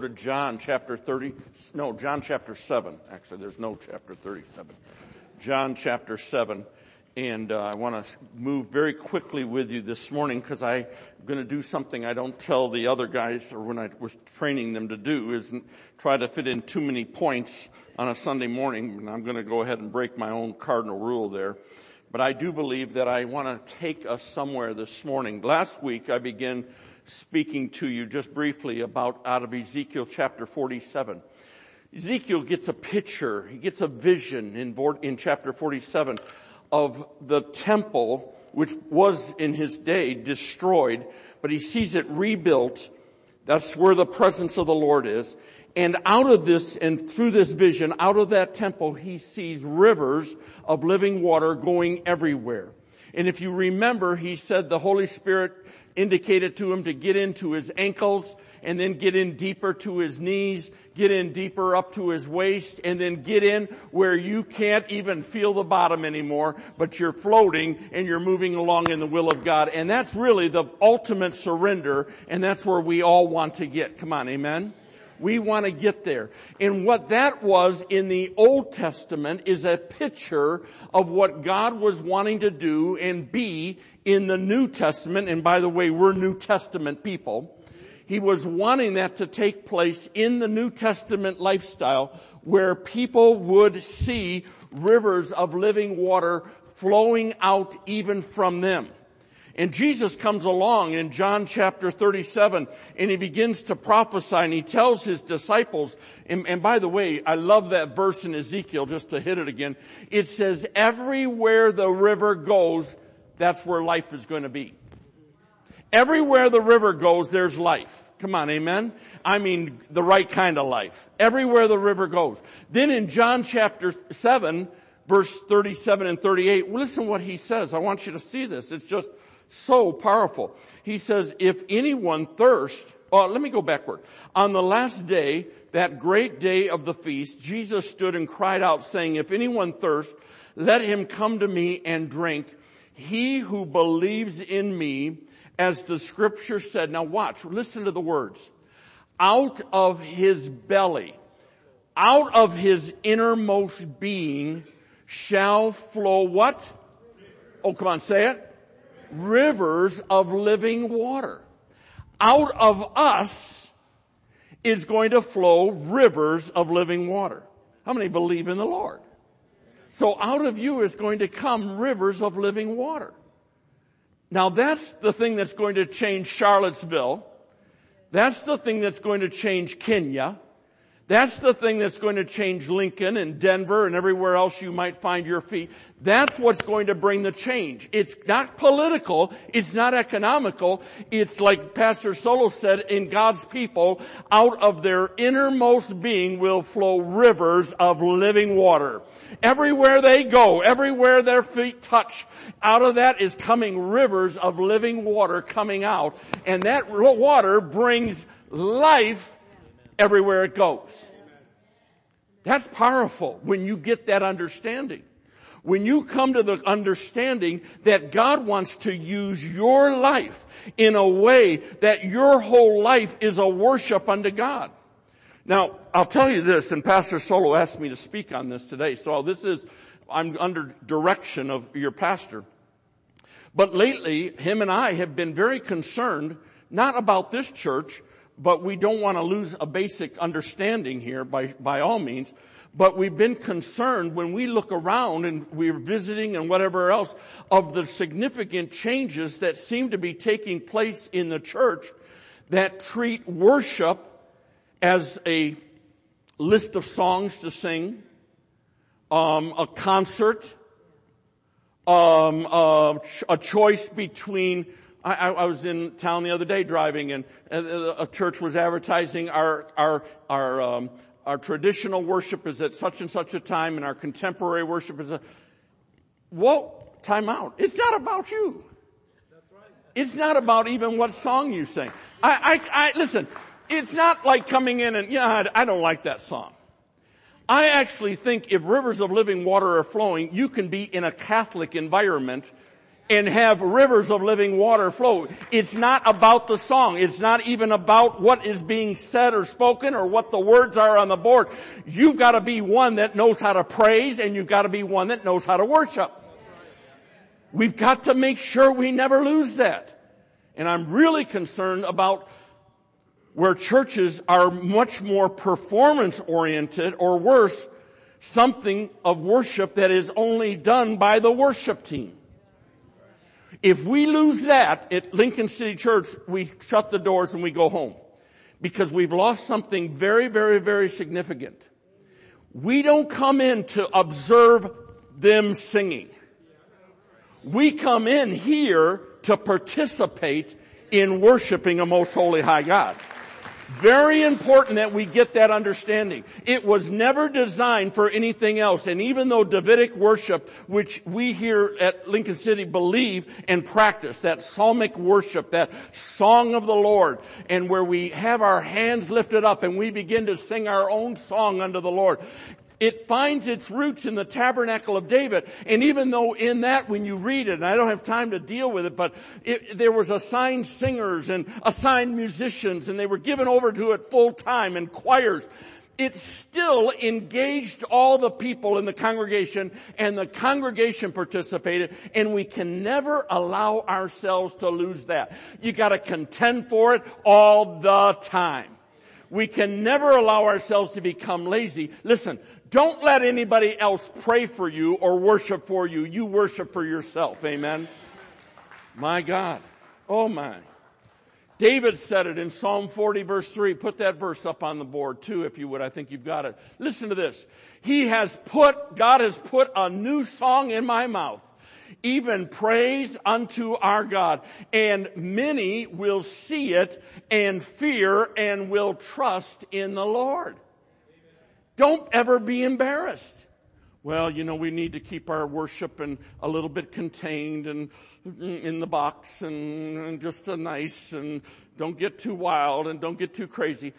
to John chapter 30, no, John chapter 7. Actually, there's no chapter 37. John chapter 7. And uh, I want to move very quickly with you this morning because I'm going to do something I don't tell the other guys or when I was training them to do is try to fit in too many points on a Sunday morning. And I'm going to go ahead and break my own cardinal rule there. But I do believe that I want to take us somewhere this morning. Last week I began speaking to you just briefly about out of Ezekiel chapter 47. Ezekiel gets a picture, he gets a vision in, in chapter 47 of the temple, which was in his day destroyed, but he sees it rebuilt. That's where the presence of the Lord is. And out of this and through this vision, out of that temple, he sees rivers of living water going everywhere. And if you remember, he said the Holy Spirit indicated to him to get into his ankles and then get in deeper to his knees, get in deeper up to his waist, and then get in where you can't even feel the bottom anymore, but you're floating and you're moving along in the will of God. And that's really the ultimate surrender, and that's where we all want to get. Come on, amen? We want to get there. And what that was in the Old Testament is a picture of what God was wanting to do and be in the New Testament. And by the way, we're New Testament people. He was wanting that to take place in the New Testament lifestyle where people would see rivers of living water flowing out even from them. And Jesus comes along in John chapter 37 and he begins to prophesy and he tells his disciples, and, and, by the way, I love that verse in Ezekiel just to hit it again. It says, everywhere the river goes, that's where life is going to be. Everywhere the river goes, there's life. Come on, amen? I mean, the right kind of life. Everywhere the river goes. Then in John chapter 7, verse 37 and 38, listen what he says. I want you to see this. It's just so powerful. He says, if anyone thirst, oh, let me go backward. On the last day, that great day of the feast, Jesus stood and cried out saying, if anyone thirst, let him come to me and drink. He who believes in me, as the scripture said, now watch, listen to the words. Out of his belly, out of his innermost being shall flow what? Oh, come on, say it rivers of living water. Out of us is going to flow rivers of living water. How many believe in the Lord? So out of you is going to come rivers of living water. Now that's the thing that's going to change Charlottesville. That's the thing that's going to change Kenya. That's the thing that's going to change Lincoln and Denver and everywhere else you might find your feet. That's what's going to bring the change. It's not political. It's not economical. It's like Pastor Solo said, in God's people, out of their innermost being will flow rivers of living water. Everywhere they go, everywhere their feet touch, out of that is coming rivers of living water coming out. And that water brings life everywhere it goes. That's powerful when you get that understanding. When you come to the understanding that God wants to use your life in a way that your whole life is a worship unto God. Now, I'll tell you this, and Pastor Solo asked me to speak on this today, so this is, I'm under direction of your pastor. But lately, him and I have been very concerned, not about this church, but we don't want to lose a basic understanding here by, by all means. But we've been concerned when we look around and we're visiting and whatever else of the significant changes that seem to be taking place in the church that treat worship as a list of songs to sing, um, a concert, um, uh, a choice between I, I, was in town the other day driving and a church was advertising our, our, our, um, our traditional worship is at such and such a time and our contemporary worship is a, whoa, time out. It's not about you. It's not about even what song you sing. I, I, I listen, it's not like coming in and, yeah, I, I don't like that song. I actually think if rivers of living water are flowing, you can be in a Catholic environment and have rivers of living water flow. It's not about the song. It's not even about what is being said or spoken or what the words are on the board. You've got to be one that knows how to praise and you've got to be one that knows how to worship. We've got to make sure we never lose that. And I'm really concerned about where churches are much more performance oriented or worse, something of worship that is only done by the worship team. If we lose that at Lincoln City Church, we shut the doors and we go home. Because we've lost something very, very, very significant. We don't come in to observe them singing. We come in here to participate in worshiping a most holy high God. Very important that we get that understanding. It was never designed for anything else. And even though Davidic worship, which we here at Lincoln City believe and practice, that psalmic worship, that song of the Lord, and where we have our hands lifted up and we begin to sing our own song unto the Lord. It finds its roots in the tabernacle of David. And even though in that, when you read it, and I don't have time to deal with it, but it, there was assigned singers and assigned musicians and they were given over to it full time and choirs it still engaged all the people in the congregation and the congregation participated and we can never allow ourselves to lose that. You gotta contend for it all the time. We can never allow ourselves to become lazy. Listen, don't let anybody else pray for you or worship for you. You worship for yourself. Amen. My God. Oh my. David said it in Psalm 40 verse 3. Put that verse up on the board too, if you would. I think you've got it. Listen to this. He has put, God has put a new song in my mouth. Even praise unto our God. And many will see it and fear and will trust in the Lord. Don't ever be embarrassed. Well, you know, we need to keep our worship and a little bit contained and in the box and, just a nice and don't get too wild and don't get too crazy.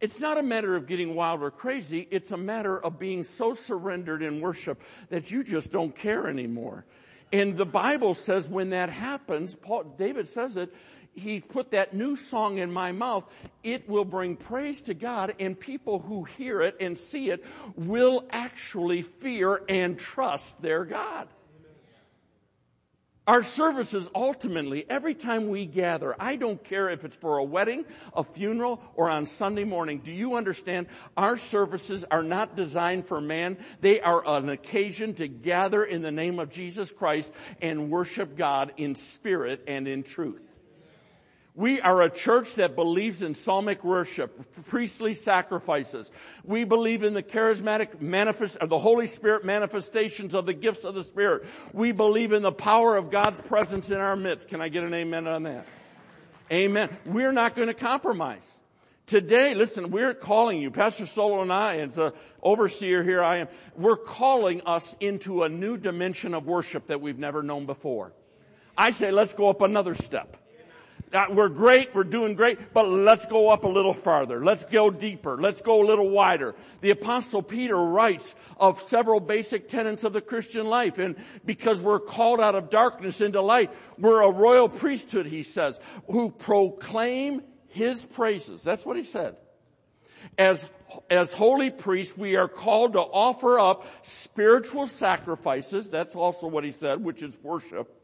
It's not a matter of getting wild or crazy. It's a matter of being so surrendered in worship that you just don't care anymore. And the Bible says when that happens, Paul, David says it, he put that new song in my mouth, it will bring praise to God and people who hear it and see it will actually fear and trust their God. Our services ultimately, every time we gather, I don't care if it's for a wedding, a funeral, or on Sunday morning, do you understand? Our services are not designed for man. They are an occasion to gather in the name of Jesus Christ and worship God in spirit and in truth. We are a church that believes in psalmic worship, priestly sacrifices. We believe in the charismatic manifest, of the Holy Spirit manifestations of the gifts of the Spirit. We believe in the power of God's presence in our midst. Can I get an amen on that? Amen. We're not going to compromise. Today, listen, we're calling you, Pastor Solo and I, as a overseer here I am, we're calling us into a new dimension of worship that we've never known before. I say let's go up another step. Uh, we're great, we're doing great, but let's go up a little farther. Let's go deeper. Let's go a little wider. The apostle Peter writes of several basic tenets of the Christian life and because we're called out of darkness into light, we're a royal priesthood, he says, who proclaim his praises. That's what he said. As, as holy priests, we are called to offer up spiritual sacrifices. That's also what he said, which is worship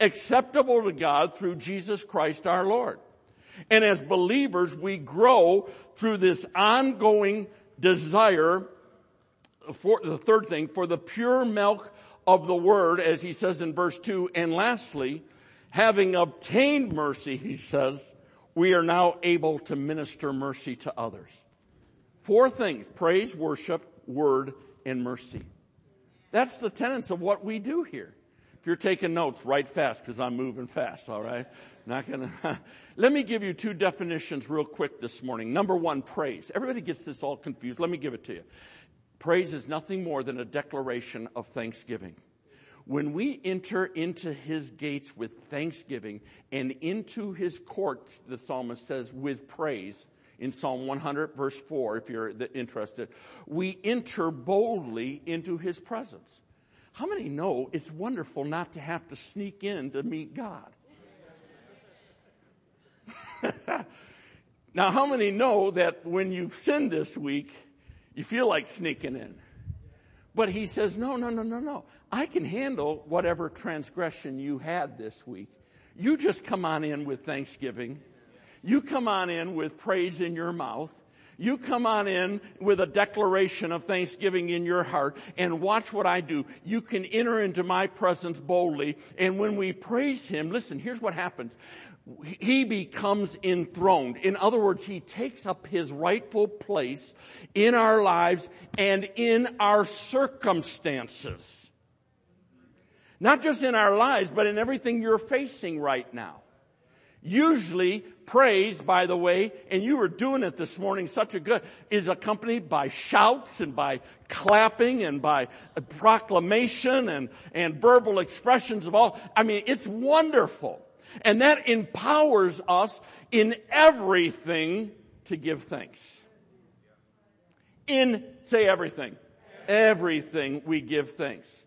acceptable to God through Jesus Christ our Lord. And as believers, we grow through this ongoing desire for the third thing, for the pure milk of the word, as he says in verse two. And lastly, having obtained mercy, he says, we are now able to minister mercy to others. Four things, praise, worship, word, and mercy. That's the tenets of what we do here. If you're taking notes, write fast because I'm moving fast, all right? Not gonna. Let me give you two definitions real quick this morning. Number one, praise. Everybody gets this all confused. Let me give it to you. Praise is nothing more than a declaration of thanksgiving. When we enter into his gates with thanksgiving and into his courts, the psalmist says, with praise, in Psalm 100 verse 4, if you're interested, we enter boldly into his presence. How many know it's wonderful not to have to sneak in to meet God? now, how many know that when you've sinned this week, you feel like sneaking in? But he says, no, no, no, no, no. I can handle whatever transgression you had this week. You just come on in with thanksgiving. You come on in with praise in your mouth. You come on in with a declaration of thanksgiving in your heart and watch what I do. You can enter into my presence boldly. And when we praise Him, listen, here's what happens. He becomes enthroned. In other words, He takes up His rightful place in our lives and in our circumstances. Not just in our lives, but in everything you're facing right now. Usually praise, by the way, and you were doing it this morning such a good, is accompanied by shouts and by clapping and by proclamation and, and verbal expressions of all. I mean, it's wonderful. And that empowers us in everything to give thanks. In, say everything. Everything we give thanks.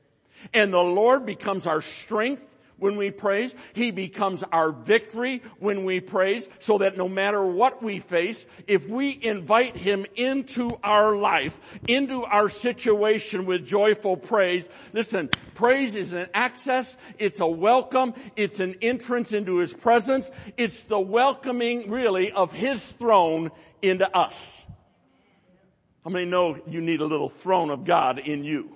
And the Lord becomes our strength when we praise. He becomes our victory when we praise so that no matter what we face, if we invite Him into our life, into our situation with joyful praise, listen, praise is an access, it's a welcome, it's an entrance into His presence, it's the welcoming really of His throne into us. How many know you need a little throne of God in you?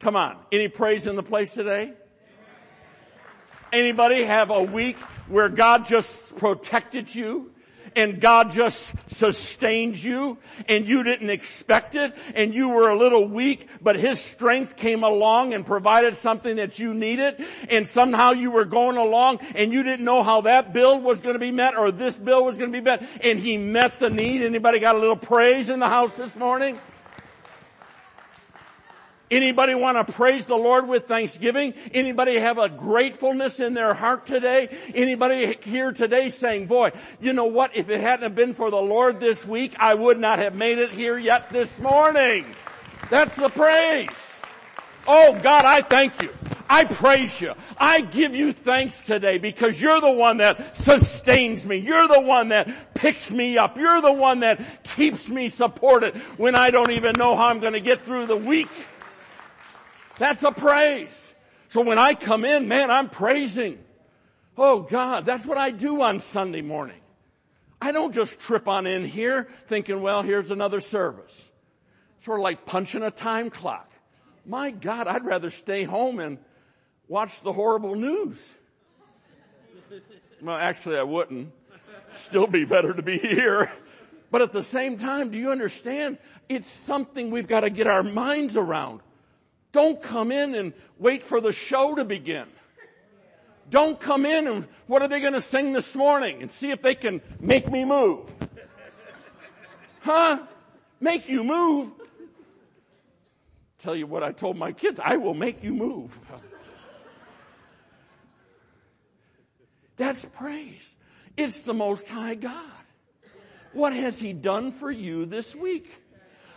Come on. Any praise in the place today? Anybody have a week where God just protected you? and God just sustained you and you didn't expect it and you were a little weak, but His strength came along and provided something that you needed and somehow you were going along and you didn't know how that bill was going to be met or this bill was going to be met and He met the need. Anybody got a little praise in the house this morning? Anybody want to praise the Lord with thanksgiving? Anybody have a gratefulness in their heart today? Anybody here today saying, boy, you know what? If it hadn't been for the Lord this week, I would not have made it here yet this morning. That's the praise. Oh God, I thank you. I praise you. I give you thanks today because you're the one that sustains me. You're the one that picks me up. You're the one that keeps me supported when I don't even know how I'm going to get through the week. That's a praise. So when I come in, man, I'm praising. Oh God, that's what I do on Sunday morning. I don't just trip on in here thinking, well, here's another service. Sort of like punching a time clock. My God, I'd rather stay home and watch the horrible news. Well, actually I wouldn't. Still be better to be here. But at the same time, do you understand? It's something we've got to get our minds around. Don't come in and wait for the show to begin. Don't come in and what are they going to sing this morning and see if they can make me move. Huh? Make you move? Tell you what I told my kids, I will make you move. That's praise. It's the most high God. What has he done for you this week?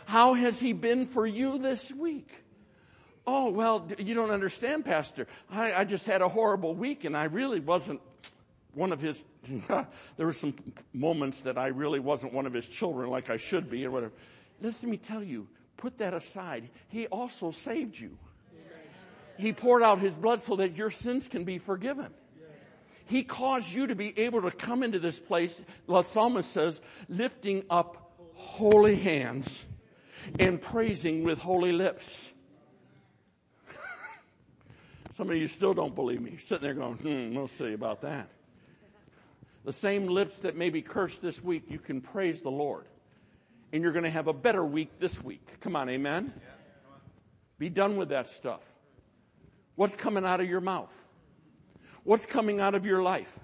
How has he been for you this week? Oh, well, you don't understand, Pastor. I, I just had a horrible week and I really wasn't one of his, there were some moments that I really wasn't one of his children like I should be or whatever. Listen, me tell you, put that aside. He also saved you. He poured out his blood so that your sins can be forgiven. He caused you to be able to come into this place, the psalmist says, lifting up holy hands and praising with holy lips. Some of you still don't believe me. You're sitting there going, hmm, we'll see about that. The same lips that may be cursed this week, you can praise the Lord. And you're going to have a better week this week. Come on, amen? Be done with that stuff. What's coming out of your mouth? What's coming out of your life?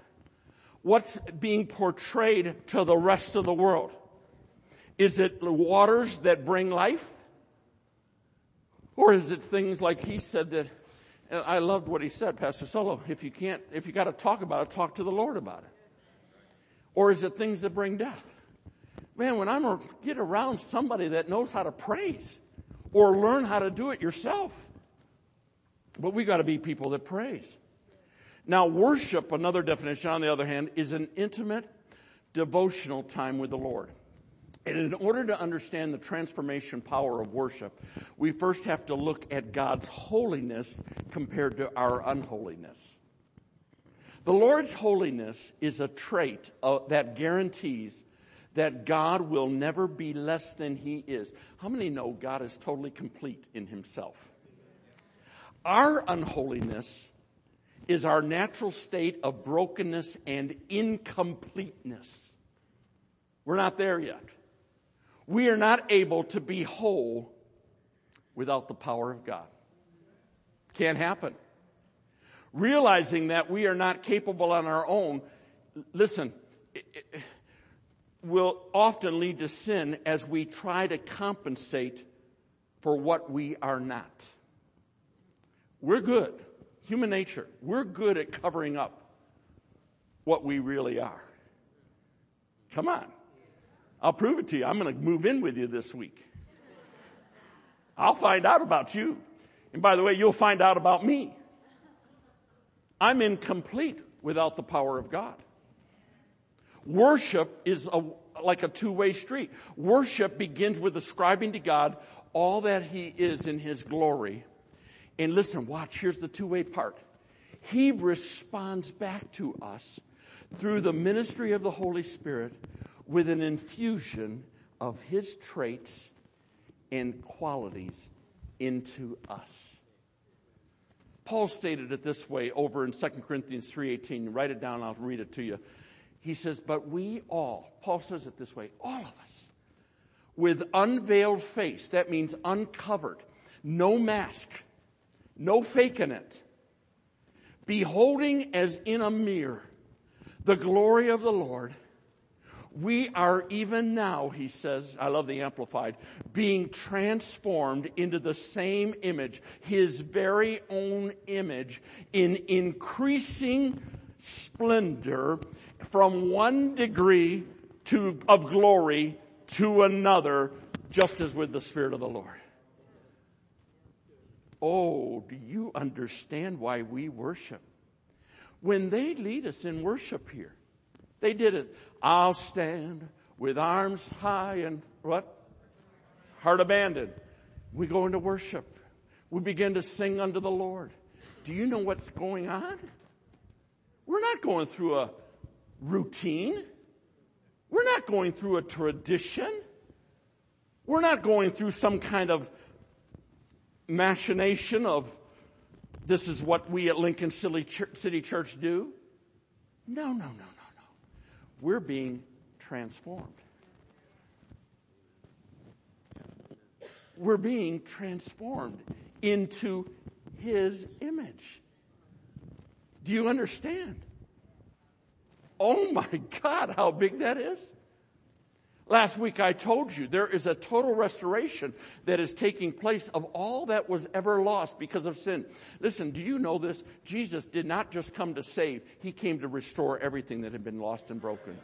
What's being portrayed to the rest of the world? Is it the waters that bring life? Or is it things like he said that I loved what he said, Pastor Solo. If you can't, if you got to talk about it, talk to the Lord about it. Or is it things that bring death? Man, when I'm get around somebody that knows how to praise or learn how to do it yourself, But we gotta be people that praise. Now worship, another definition on the other hand, is an intimate devotional time with the Lord. And in order to understand the transformation power of worship, we first have to look at God's holiness compared to our unholiness. The Lord's holiness is a trait uh, that guarantees that God will never be less than He is. How many know God is totally complete in Himself? Our unholiness is our natural state of brokenness and incompleteness. We're not there yet. We are not able to be whole without the power of God. Can't happen. Realizing that we are not capable on our own, listen, it will often lead to sin as we try to compensate for what we are not. We're good. Human nature. We're good at covering up what we really are. Come on. I'll prove it to you. I'm going to move in with you this week. I'll find out about you. And by the way, you'll find out about me. I'm incomplete without the power of God. Worship is a, like a two-way street. Worship begins with ascribing to God all that He is in His glory. And listen, watch, here's the two-way part. He responds back to us through the ministry of the Holy Spirit with an infusion of his traits and qualities into us. Paul stated it this way over in 2 Corinthians 3:18. Write it down, I'll read it to you. He says, "But we all, Paul says it this way, all of us, with unveiled face, that means uncovered, no mask, no faking it, beholding as in a mirror the glory of the Lord, we are even now, he says, I love the Amplified, being transformed into the same image, his very own image, in increasing splendor from one degree to, of glory to another, just as with the Spirit of the Lord. Oh, do you understand why we worship? When they lead us in worship here, they did it. I'll stand with arms high and what? Heart abandoned. We go into worship. We begin to sing unto the Lord. Do you know what's going on? We're not going through a routine. We're not going through a tradition. We're not going through some kind of machination of this is what we at Lincoln City Church do. No, no, no, we're being transformed. We're being transformed into His image. Do you understand? Oh my God, how big that is. Last week I told you there is a total restoration that is taking place of all that was ever lost because of sin. Listen, do you know this? Jesus did not just come to save, He came to restore everything that had been lost and broken.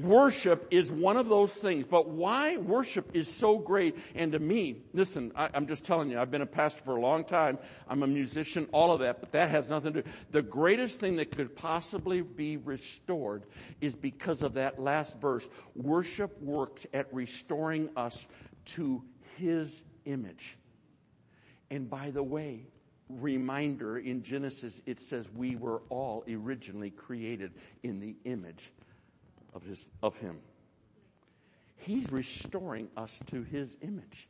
Worship is one of those things, but why worship is so great, and to me, listen, I, am just telling you, I've been a pastor for a long time, I'm a musician, all of that, but that has nothing to do. The greatest thing that could possibly be restored is because of that last verse. Worship works at restoring us to His image. And by the way, reminder in Genesis, it says we were all originally created in the image of, his, of him. He's restoring us to his image.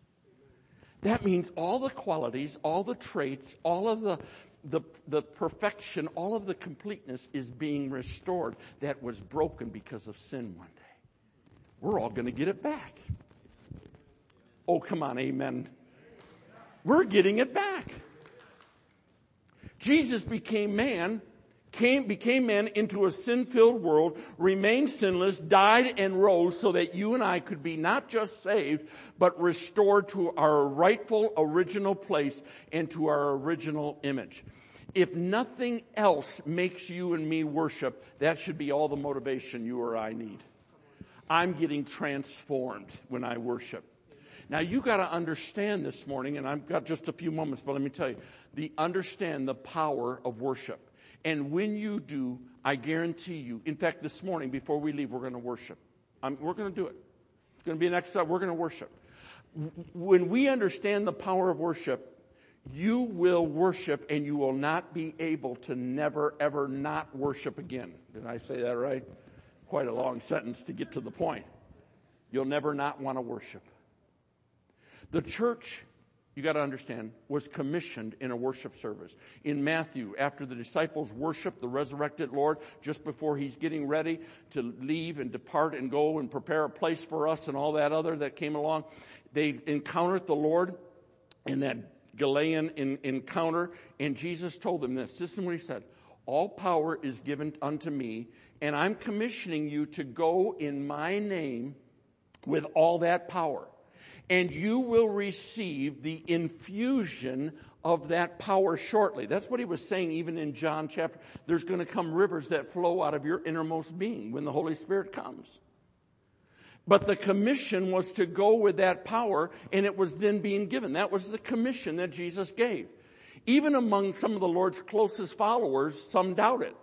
That means all the qualities, all the traits, all of the, the, the perfection, all of the completeness is being restored that was broken because of sin one day. We're all going to get it back. Oh, come on, amen. We're getting it back. Jesus became man came, became man into a sin-filled world, remained sinless, died and rose so that you and I could be not just saved, but restored to our rightful original place and to our original image. If nothing else makes you and me worship, that should be all the motivation you or I need. I'm getting transformed when I worship. Now you gotta understand this morning, and I've got just a few moments, but let me tell you, the understand the power of worship. And when you do, I guarantee you, in fact, this morning before we leave, we're gonna worship. I'm, we're gonna do it. It's gonna be an exercise. We're gonna worship. When we understand the power of worship, you will worship and you will not be able to never ever not worship again. Did I say that right? Quite a long sentence to get to the point. You'll never not want to worship. The church, you got to understand, was commissioned in a worship service. In Matthew, after the disciples worship the resurrected Lord, just before he's getting ready to leave and depart and go and prepare a place for us and all that other that came along, they encountered the Lord in that Galilean in, encounter, and Jesus told them this. This is what he said. All power is given unto me, and I'm commissioning you to go in my name with all that power. And you will receive the infusion of that power shortly. That's what he was saying even in John chapter. There's going to come rivers that flow out of your innermost being when the Holy Spirit comes. But the commission was to go with that power and it was then being given. That was the commission that Jesus gave. Even among some of the Lord's closest followers, some doubted.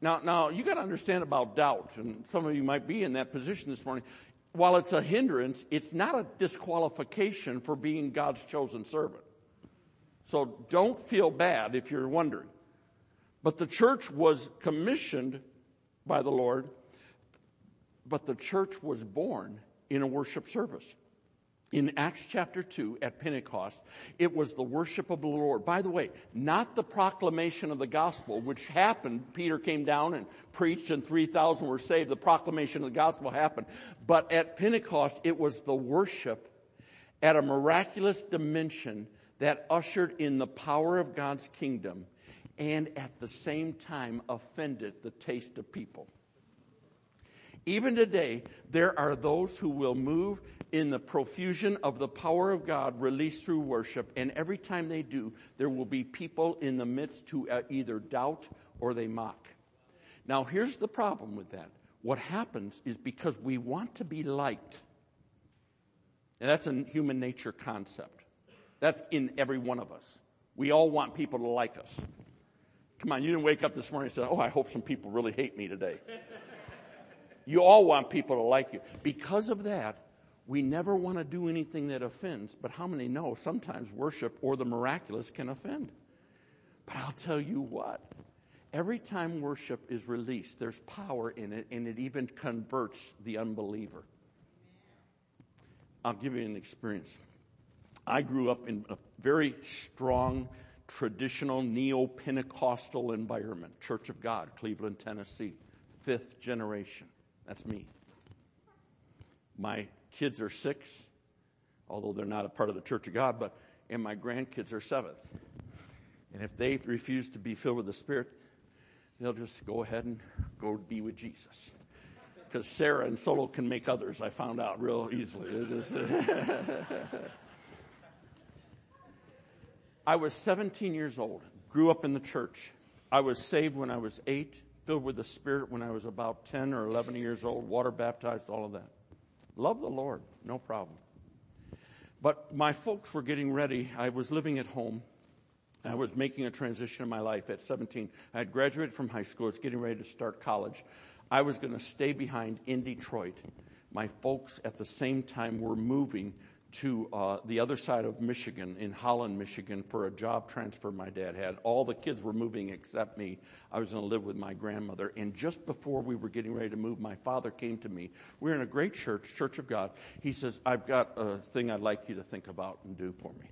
Now, now you got to understand about doubt, and some of you might be in that position this morning. While it's a hindrance, it's not a disqualification for being God's chosen servant. So don't feel bad if you're wondering. But the church was commissioned by the Lord but the church was born in a worship service. In Acts chapter 2 at Pentecost, it was the worship of the Lord. By the way, not the proclamation of the gospel, which happened. Peter came down and preached and 3,000 were saved. The proclamation of the gospel happened. But at Pentecost, it was the worship at a miraculous dimension that ushered in the power of God's kingdom and at the same time offended the taste of people. Even today, there are those who will move in the profusion of the power of God released through worship, and every time they do, there will be people in the midst who uh, either doubt or they mock. Now, here's the problem with that. What happens is because we want to be liked, and that's a human nature concept. That's in every one of us. We all want people to like us. Come on, you didn't wake up this morning and say, Oh, I hope some people really hate me today. You all want people to like you. Because of that, we never want to do anything that offends. But how many know sometimes worship or the miraculous can offend? But I'll tell you what. Every time worship is released, there's power in it, and it even converts the unbeliever. I'll give you an experience. I grew up in a very strong, traditional, neo Pentecostal environment, Church of God, Cleveland, Tennessee, fifth generation. That's me. My kids are six, although they're not a part of the Church of God, but and my grandkids are seventh. And if they refuse to be filled with the Spirit, they'll just go ahead and go be with Jesus. Because Sarah and Solo can make others, I found out real easily. I was 17 years old, grew up in the church. I was saved when I was eight filled with the Spirit when I was about 10 or 11 years old, water baptized, all of that. Love the Lord, no problem. But my folks were getting ready. I was living at home. I was making a transition in my life at 17. I had graduated from high school. I was getting ready to start college. I was going to stay behind in Detroit. My folks at the same time were moving to uh, the other side of Michigan, in Holland, Michigan, for a job transfer my dad had. All the kids were moving except me. I was going to live with my grandmother. And just before we were getting ready to move, my father came to me. We we're in a great church, Church of God. He says, I've got a thing I'd like you to think about and do for me.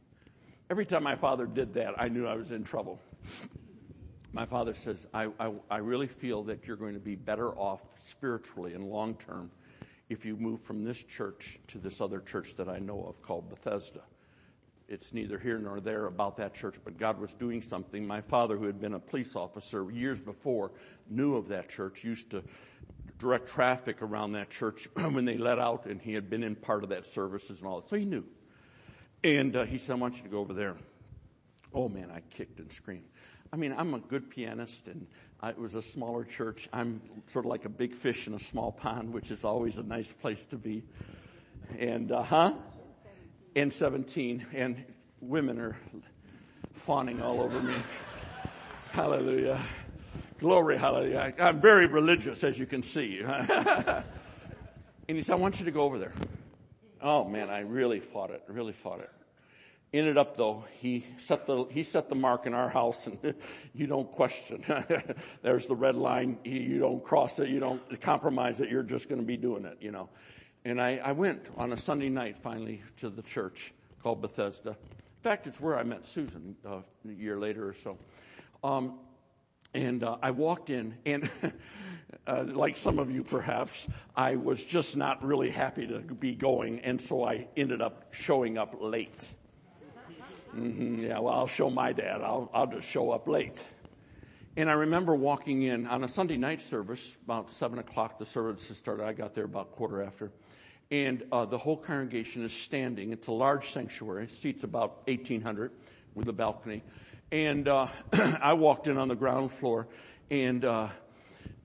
Every time my father did that, I knew I was in trouble. My father says, I, I, I really feel that you're going to be better off spiritually and long term if you move from this church to this other church that I know of called Bethesda. It's neither here nor there about that church, but God was doing something. My father, who had been a police officer years before, knew of that church, used to direct traffic around that church when they let out, and he had been in part of that services and all that. So he knew. And uh, he said, I want you to go over there. Oh man, I kicked and screamed. I mean, I'm a good pianist and it was a smaller church. I'm sort of like a big fish in a small pond, which is always a nice place to be. And, uh huh? and 17, and women are fawning all over me. Hallelujah. Glory, hallelujah. I'm very religious, as you can see. and he said, I want you to go over there. Oh man, I really fought it, really fought it. Ended up though, he set the, he set the mark in our house and you don't question. There's the red line. You don't cross it. You don't compromise it. You're just going to be doing it, you know. And I, I went on a Sunday night finally to the church called Bethesda. In fact, it's where I met Susan uh, a year later or so. Um, and uh, I walked in, and uh, like some of you perhaps, I was just not really happy to be going, and so I ended up showing up late. Mm-hmm, yeah, well, I'll show my dad. I'll, I'll just show up late. And I remember walking in on a Sunday night service, about 7 o'clock, the service started. I got there about quarter after. And uh, the whole congregation is standing. It's a large sanctuary, seats about 1,800 with a balcony. And uh, I walked in on the ground floor, and uh,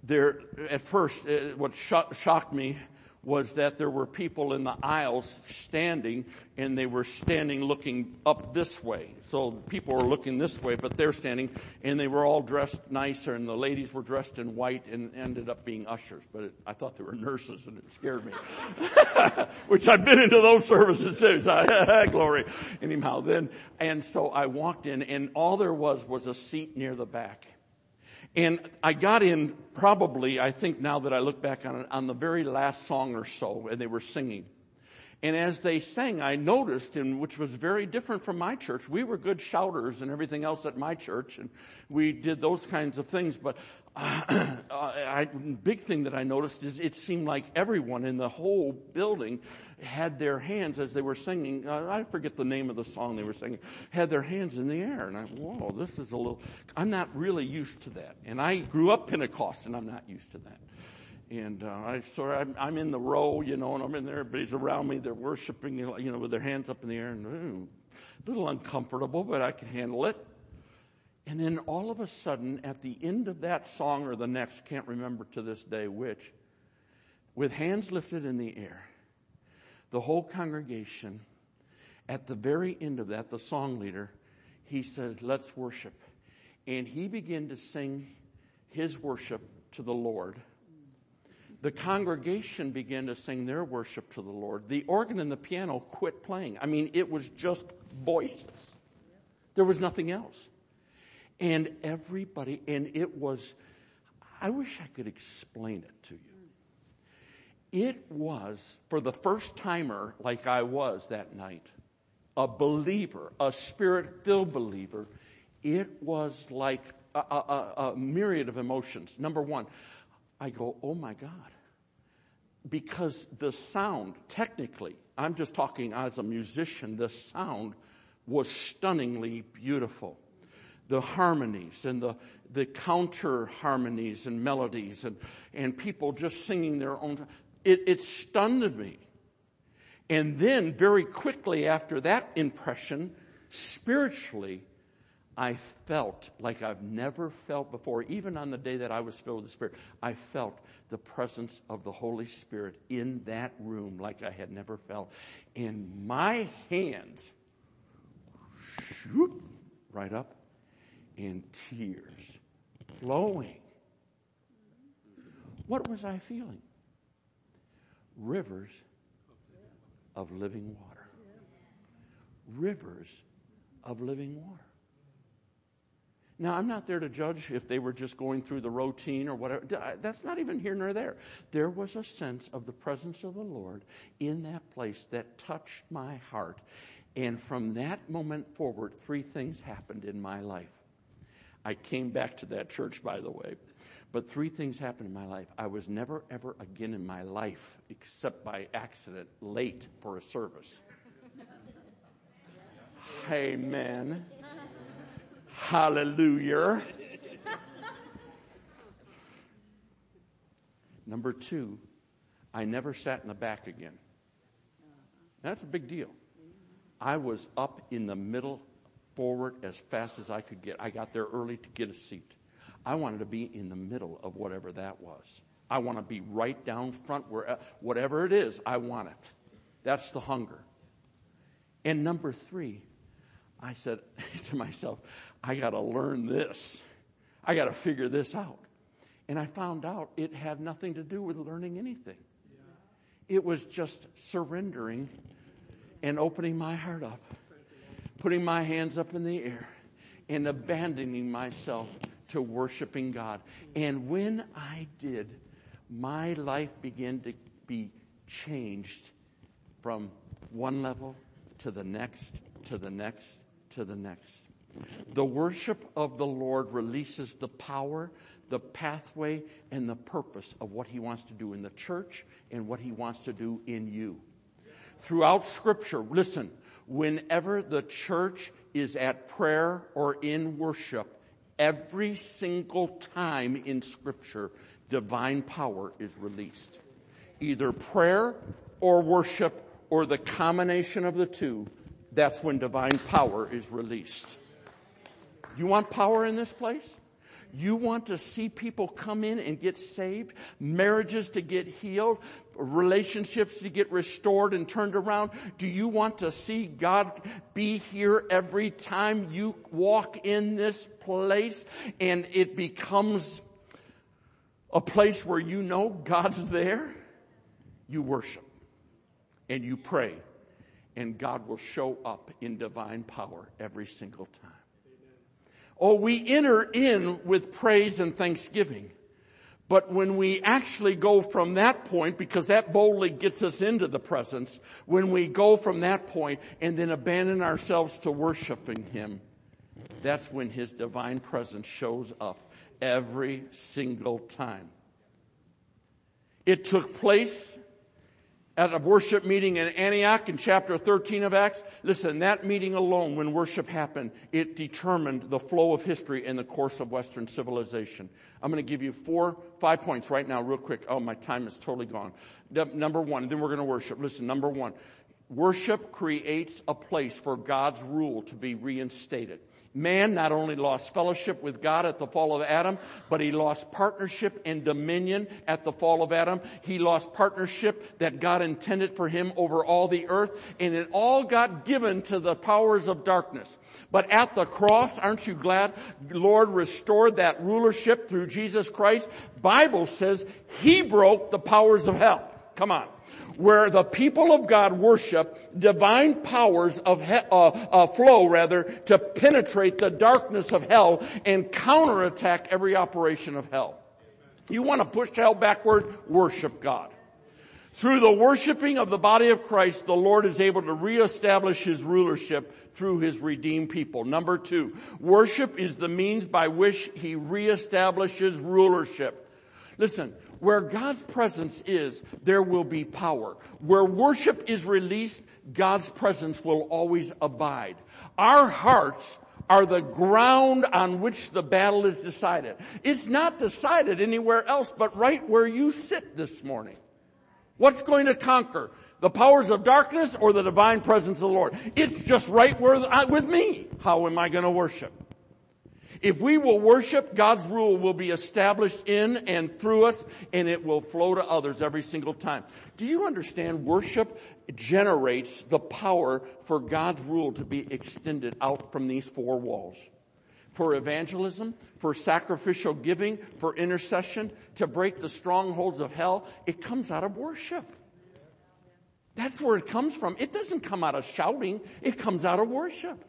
there, at first, uh, what shocked me was that there were people in the aisles standing and they were standing looking up this way. So people were looking this way, but they're standing and they were all dressed nicer and the ladies were dressed in white and ended up being ushers. But it, I thought they were nurses and it scared me. Which I've been into those services too. So glory. Anyhow, then, and so I walked in and all there was was a seat near the back. And I got in probably, I think now that I look back on it, on the very last song or so, and they were singing. And as they sang, I noticed, and which was very different from my church. We were good shouters and everything else at my church, and we did those kinds of things. But uh, I, big thing that I noticed is it seemed like everyone in the whole building had their hands as they were singing. Uh, I forget the name of the song they were singing. Had their hands in the air, and I, whoa, this is a little. I'm not really used to that, and I grew up Pentecost, and I'm not used to that. And uh, I so I'm, I'm in the row, you know, and I'm in there. Everybody's around me. They're worshiping, you know, with their hands up in the air, and ooh, a little uncomfortable, but I can handle it. And then all of a sudden, at the end of that song or the next, can't remember to this day which, with hands lifted in the air, the whole congregation, at the very end of that, the song leader, he said, Let's worship. And he began to sing his worship to the Lord. The congregation began to sing their worship to the Lord. The organ and the piano quit playing. I mean, it was just voices. There was nothing else. And everybody, and it was, I wish I could explain it to you. It was, for the first timer like I was that night, a believer, a spirit filled believer, it was like a, a, a, myriad of emotions. Number one, I go, oh my God. Because the sound, technically, I'm just talking as a musician, the sound was stunningly beautiful. The harmonies and the, the counter harmonies and melodies and, and people just singing their own it, it stunned me. And then very quickly after that impression, spiritually, I felt like I've never felt before, even on the day that I was filled with the Spirit. I felt the presence of the Holy Spirit in that room like I had never felt. And my hands shoot right up and tears flowing. What was I feeling? rivers of living water. Rivers of living water. Now, I'm not there to judge if they were just going through the routine or whatever. That's not even here nor there. There was a sense of the presence of the Lord in that place that touched my heart. And from that moment forward, three things happened in my life. I came back to that church, by the way. But three things happened in my life. I was never, ever again in my life, except by accident, late for a service. Amen. Hallelujah. Number two, I never sat in the back again. That's a big deal. I was up in the middle, forward as fast as I could get. I got there early to get a seat. I wanted to be in the middle of whatever that was. I want to be right down front where uh, whatever it is, I want it. That's the hunger. And number three, I said to myself, I got to learn this. I got to figure this out. And I found out it had nothing to do with learning anything. It was just surrendering and opening my heart up, putting my hands up in the air, and abandoning myself to worshiping God. And when I did, my life began to be changed from one level to the next, to the next, to the next. The worship of the Lord releases the power, the pathway, and the purpose of what He wants to do in the church and what He wants to do in you. Throughout Scripture, listen, whenever the church is at prayer or in worship, every single time in Scripture, divine power is released. Either prayer or worship or the combination of the two, that's when divine power is released. You want power in this place? You want to see people come in and get saved, marriages to get healed, relationships to get restored and turned around? Do you want to see God be here every time you walk in this place and it becomes a place where you know God's there? You worship and you pray and God will show up in divine power every single time. Oh, we enter in with praise and thanksgiving. But when we actually go from that point, because that boldly gets us into the presence, when we go from that point and then abandon ourselves to worshiping Him, that's when His divine presence shows up every single time. It took place at a worship meeting in Antioch in chapter 13 of Acts. Listen, that meeting alone, when worship happened, it determined the flow of history and the course of Western civilization. I'm going to give you four, five points right now, real quick. Oh, my time is totally gone. Number one, then we're going to worship. Listen, number one, worship creates a place for God's rule to be reinstated. Man not only lost fellowship with God at the fall of Adam, but he lost partnership and dominion at the fall of Adam. He lost partnership that God intended for him over all the earth, and it all got given to the powers of darkness. But at the cross, aren't you glad Lord restored that rulership through Jesus Christ? Bible says he broke the powers of hell. Come on where the people of God worship divine powers of he- uh, uh, flow rather to penetrate the darkness of hell and counterattack every operation of hell. You want to push hell backward? Worship God. Through the worshiping of the body of Christ, the Lord is able to reestablish His rulership through His redeemed people. Number two, worship is the means by which He reestablishes rulership. Listen, where God's presence is, there will be power. Where worship is released, God's presence will always abide. Our hearts are the ground on which the battle is decided. It's not decided anywhere else but right where you sit this morning. What's going to conquer? The powers of darkness or the divine presence of the Lord? It's just right where, uh, with me. How am I going to worship? If we will worship, God's rule will be established in and through us, and it will flow to others every single time. Do you understand? Worship generates the power for God's rule to be extended out from these four walls. For evangelism, for sacrificial giving, for intercession, to break the strongholds of hell, it comes out of worship. That's where it comes from. It doesn't come out of shouting, it comes out of worship.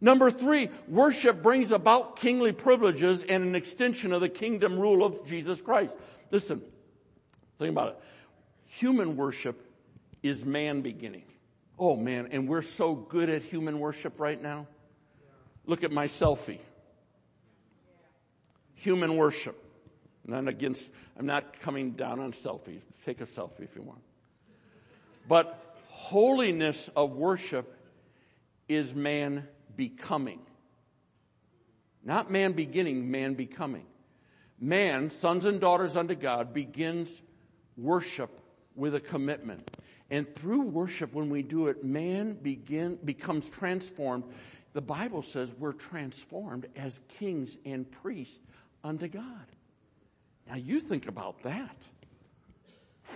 Number three, worship brings about kingly privileges and an extension of the kingdom rule of Jesus Christ. Listen, think about it. Human worship is man beginning. Oh man, and we're so good at human worship right now. Look at my selfie. Human worship. I'm against, I'm not coming down on selfies. Take a selfie if you want. But holiness of worship is man becoming. Not man beginning, man becoming. Man, sons and daughters unto God, begins worship with a commitment. And through worship, when we do it, man begin, becomes transformed. The Bible says we're transformed as kings and priests unto God. Now you think about that.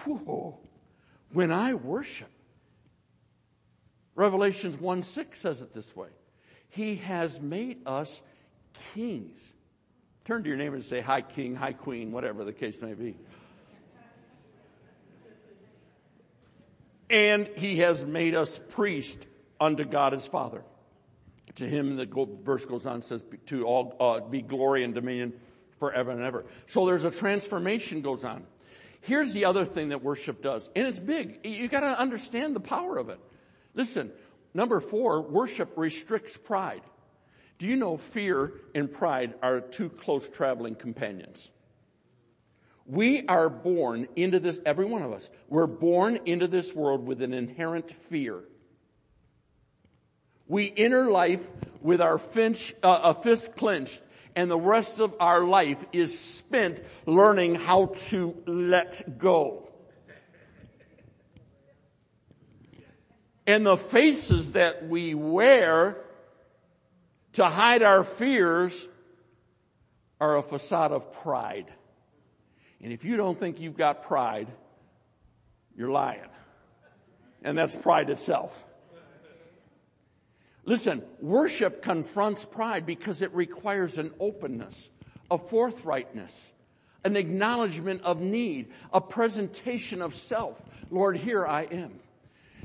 Whoa. When I worship, Revelations 1 6 says it this way. He has made us kings. Turn to your neighbor and say, Hi, king, hi, queen, whatever the case may be. And he has made us priest unto God his Father. To him, the verse goes on, says, to all, uh, be glory and dominion forever and ever. So there's a transformation goes on. Here's the other thing that worship does, and it's big. You gotta understand the power of it. Listen, number four, worship restricts pride. Do you know fear and pride are two close traveling companions? We are born into this, every one of us, we're born into this world with an inherent fear. We enter life with our finch, uh, a fist clenched and the rest of our life is spent learning how to let go. And the faces that we wear to hide our fears are a facade of pride. And if you don't think you've got pride, you're lying. And that's pride itself. Listen, worship confronts pride because it requires an openness, a forthrightness, an acknowledgement of need, a presentation of self. Lord, here I am.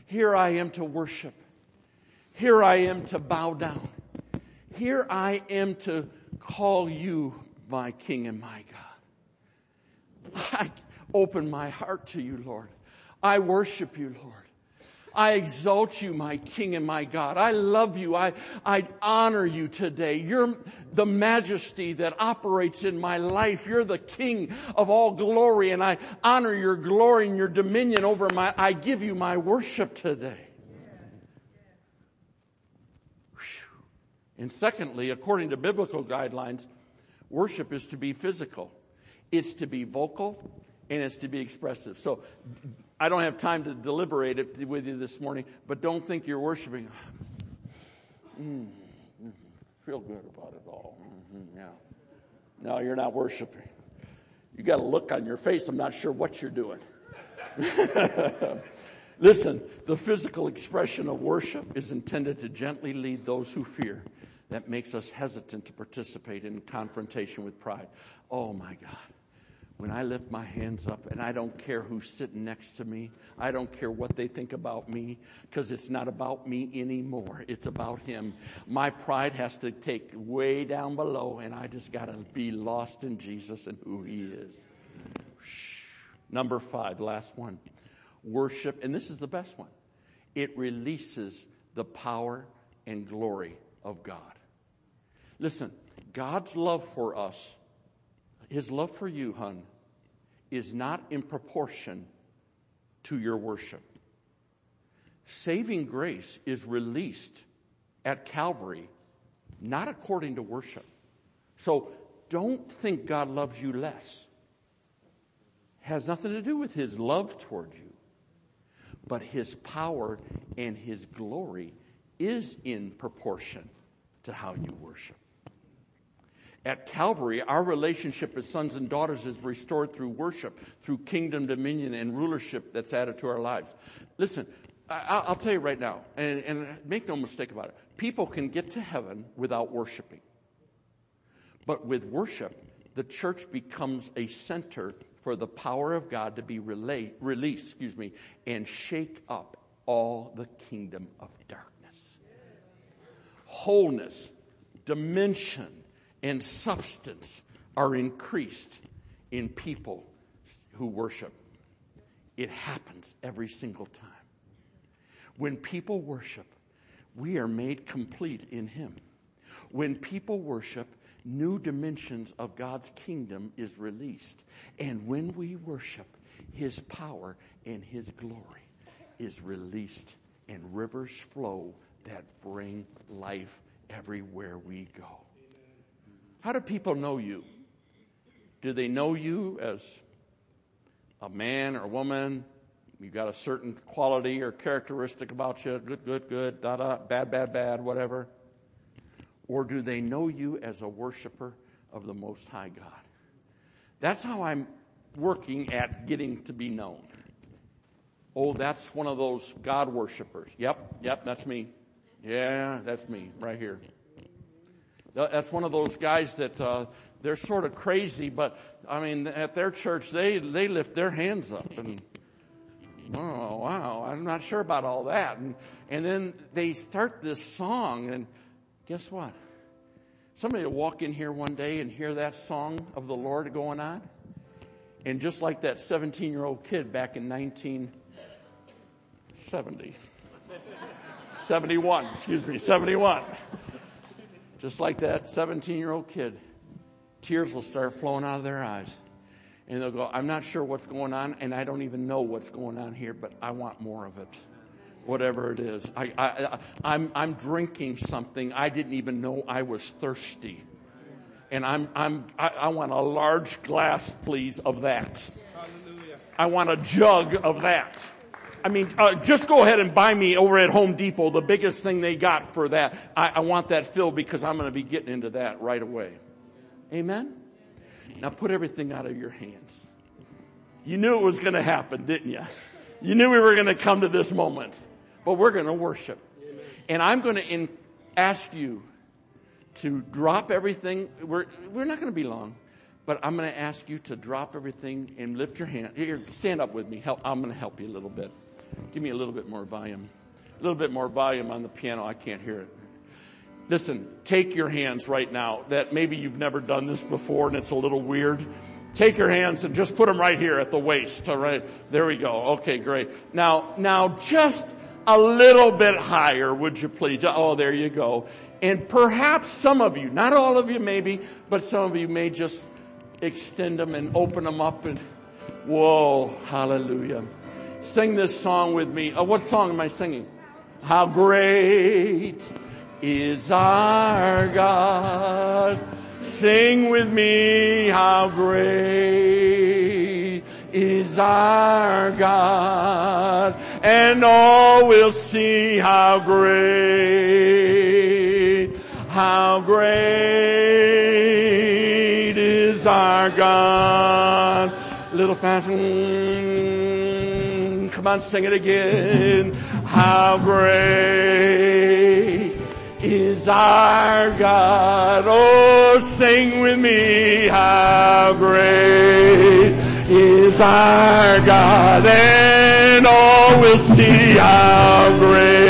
Here I am to worship. Here I am to bow down. Here I am to call you my King and my God. I open my heart to you, Lord. I worship you, Lord. I exalt you, my King and my God. I love you. I, I honor you today. You're the majesty that operates in my life. You're the King of all glory and I honor your glory and your dominion over my, I give you my worship today. And secondly, according to biblical guidelines, worship is to be physical. It's to be vocal and it's to be expressive. So I don't have time to deliberate it with you this morning, but don't think you're worshiping. Mm, feel good about it all. Mm-hmm, yeah. No, you're not worshiping. You got a look on your face. I'm not sure what you're doing. Listen, the physical expression of worship is intended to gently lead those who fear. That makes us hesitant to participate in confrontation with pride. Oh my God when I lift my hands up and I don't care who's sitting next to me, I don't care what they think about me, because it's not about me anymore. It's about Him. My pride has to take way down below and I just gotta be lost in Jesus and who He is. Number five, last one. Worship, and this is the best one. It releases the power and glory of God. Listen, God's love for us his love for you, hun, is not in proportion to your worship. Saving grace is released at Calvary, not according to worship. So don't think God loves you less. Has nothing to do with his love toward you. But his power and his glory is in proportion to how you worship. At Calvary, our relationship as sons and daughters is restored through worship, through kingdom dominion and rulership that's added to our lives. Listen, I'll tell you right now, and, make no mistake about it, people can get to heaven without worshiping. But with worship, the church becomes a center for the power of God to be released, excuse me, and shake up all the kingdom of darkness. Wholeness, dimension, and substance are increased in people who worship. It happens every single time. When people worship, we are made complete in Him. When people worship, new dimensions of God's kingdom is released. And when we worship, His power and His glory is released and rivers flow that bring life everywhere we go. How do people know you? Do they know you as a man or a woman? You've got a certain quality or characteristic about you, good, good, good, da da, bad, bad, bad, whatever. Or do they know you as a worshiper of the Most High God? That's how I'm working at getting to be known. Oh, that's one of those God worshippers. Yep, yep, that's me. Yeah, that's me right here. That's one of those guys that uh, they're sort of crazy, but I mean, at their church, they they lift their hands up and oh wow, I'm not sure about all that. And and then they start this song, and guess what? Somebody will walk in here one day and hear that song of the Lord going on, and just like that 17 year old kid back in 1970. 71, excuse me, 71. Just like that 17 year old kid, tears will start flowing out of their eyes. And they'll go, I'm not sure what's going on, and I don't even know what's going on here, but I want more of it. Whatever it is. I, I, I'm, I'm drinking something I didn't even know I was thirsty. And I'm, I'm, I, I want a large glass, please, of that. I want a jug of that. I mean, uh, just go ahead and buy me over at Home Depot the biggest thing they got for that. I, I want that filled because I'm going to be getting into that right away. Amen? Now put everything out of your hands. You knew it was going to happen, didn't you? You knew we were going to come to this moment. But we're going to worship. And I'm going to in, ask you to drop everything. We're, we're not going to be long. But I'm going to ask you to drop everything and lift your hand. Here, stand up with me. Help, I'm going to help you a little bit. Give me a little bit more volume. A little bit more volume on the piano. I can't hear it. Listen, take your hands right now that maybe you've never done this before and it's a little weird. Take your hands and just put them right here at the waist. All right. There we go. Okay, great. Now, now just a little bit higher, would you please? Oh, there you go. And perhaps some of you, not all of you maybe, but some of you may just extend them and open them up and whoa, hallelujah. Sing this song with me. Uh, what song am I singing? How great is our God. Sing with me, how great is our God. And all will see how great, how great is our God. Little faster. Come on, sing it again. How great is our God. Oh, sing with me. How great is our God. And all will see how great,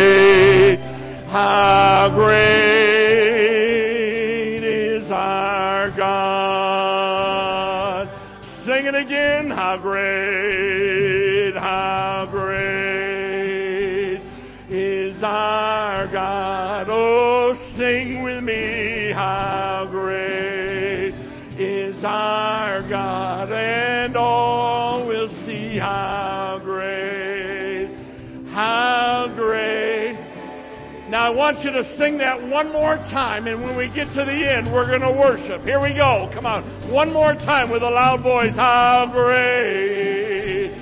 I want you to sing that one more time and when we get to the end, we're going to worship. Here we go. Come on. One more time with a loud voice. How great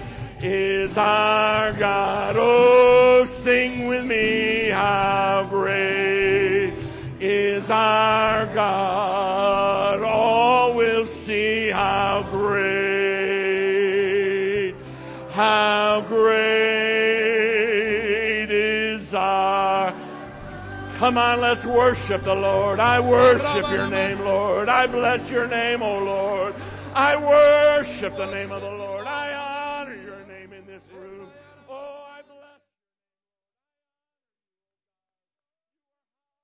is our God. Oh, sing with me, how great is our God. All will see how great, how great Come on, let's worship the Lord. I worship your name, Lord. I bless your name, O Lord. I worship the name of the Lord. I.